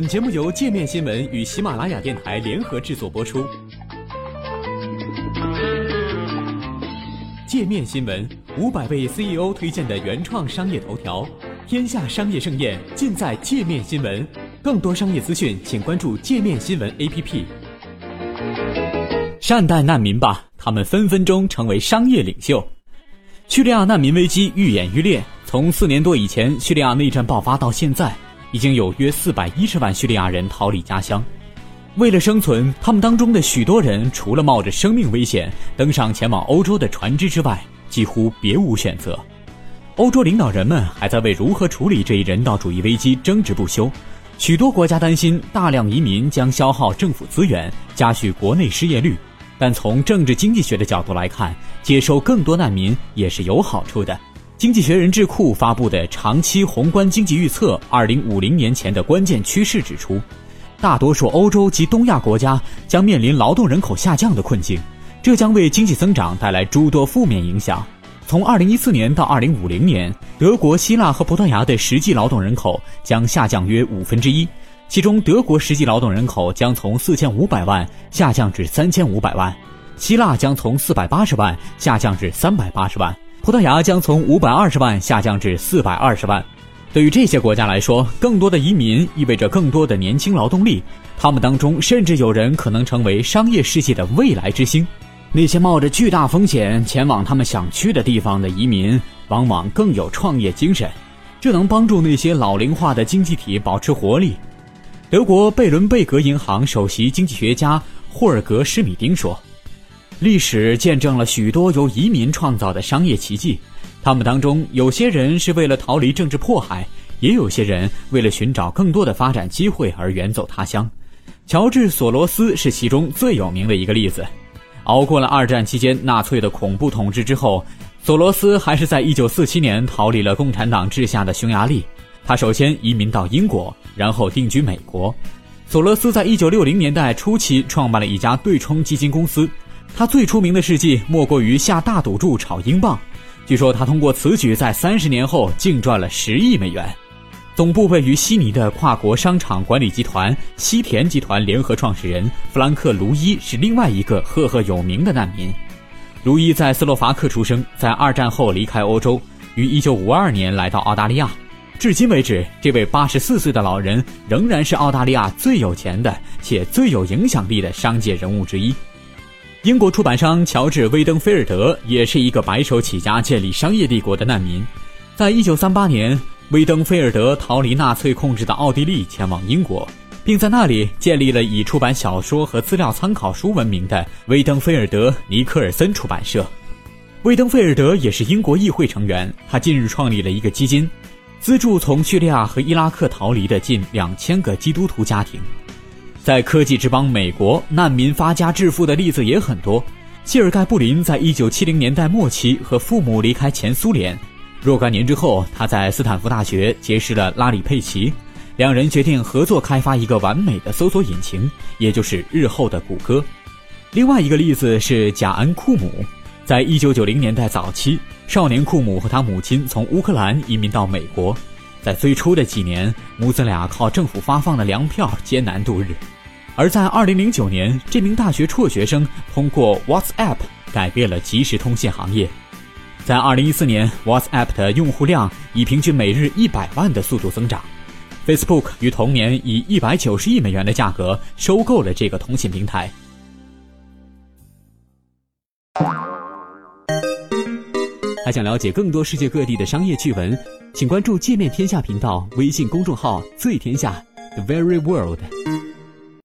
本节目由界面新闻与喜马拉雅电台联合制作播出。界面新闻五百位 CEO 推荐的原创商业头条，天下商业盛宴尽在界面新闻。更多商业资讯，请关注界面新闻 APP。善待难民吧，他们分分钟成为商业领袖。叙利亚难民危机愈演愈烈，从四年多以前叙利亚内战爆发到现在。已经有约四百一十万叙利亚人逃离家乡，为了生存，他们当中的许多人除了冒着生命危险登上前往欧洲的船只之外，几乎别无选择。欧洲领导人们还在为如何处理这一人道主义危机争执不休。许多国家担心大量移民将消耗政府资源，加剧国内失业率。但从政治经济学的角度来看，接收更多难民也是有好处的。经济学人智库发布的长期宏观经济预测（二零五零年前的关键趋势）指出，大多数欧洲及东亚国家将面临劳动人口下降的困境，这将为经济增长带来诸多负面影响。从二零一四年到二零五零年，德国、希腊和葡萄牙的实际劳动人口将下降约五分之一，其中德国实际劳动人口将从四千五百万下降至三千五百万，希腊将从四百八十万下降至三百八十万。葡萄牙将从五百二十万下降至四百二十万。对于这些国家来说，更多的移民意味着更多的年轻劳动力，他们当中甚至有人可能成为商业世界的未来之星。那些冒着巨大风险前往他们想去的地方的移民，往往更有创业精神，这能帮助那些老龄化的经济体保持活力。德国贝伦贝格银行首席经济学家霍尔格施米丁说。历史见证了许多由移民创造的商业奇迹，他们当中有些人是为了逃离政治迫害，也有些人为了寻找更多的发展机会而远走他乡。乔治·索罗斯是其中最有名的一个例子。熬过了二战期间纳粹的恐怖统治之后，索罗斯还是在1947年逃离了共产党治下的匈牙利。他首先移民到英国，然后定居美国。索罗斯在1960年代初期创办了一家对冲基金公司。他最出名的事迹莫过于下大赌注炒英镑，据说他通过此举在三十年后净赚了十亿美元。总部位于悉尼的跨国商场管理集团西田集团联合创始人弗兰克·卢伊是另外一个赫赫有名的难民。卢伊在斯洛伐克出生，在二战后离开欧洲，于1952年来到澳大利亚。至今为止，这位84岁的老人仍然是澳大利亚最有钱的且最有影响力的商界人物之一。英国出版商乔治·威登菲尔德也是一个白手起家建立商业帝国的难民。在一九三八年，威登菲尔德逃离纳粹控制的奥地利，前往英国，并在那里建立了以出版小说和资料参考书闻名的威登菲尔德·尼克尔森出版社。威登菲尔德也是英国议会成员。他近日创立了一个基金，资助从叙利亚和伊拉克逃离的近两千个基督徒家庭。在科技之邦美国，难民发家致富的例子也很多。谢尔盖·布林在一九七零年代末期和父母离开前苏联，若干年之后，他在斯坦福大学结识了拉里·佩奇，两人决定合作开发一个完美的搜索引擎，也就是日后的谷歌。另外一个例子是贾恩·库姆，在一九九零年代早期，少年库姆和他母亲从乌克兰移民到美国。在最初的几年，母子俩靠政府发放的粮票艰难度日。而在2009年，这名大学辍学生通过 WhatsApp 改变了即时通信行业。在2014年，WhatsApp 的用户量以平均每日100万的速度增长。Facebook 于同年以190亿美元的价格收购了这个通信平台。还想了解更多世界各地的商业趣闻？请关注“界面天下”频道微信公众号“最天下 The Very World”。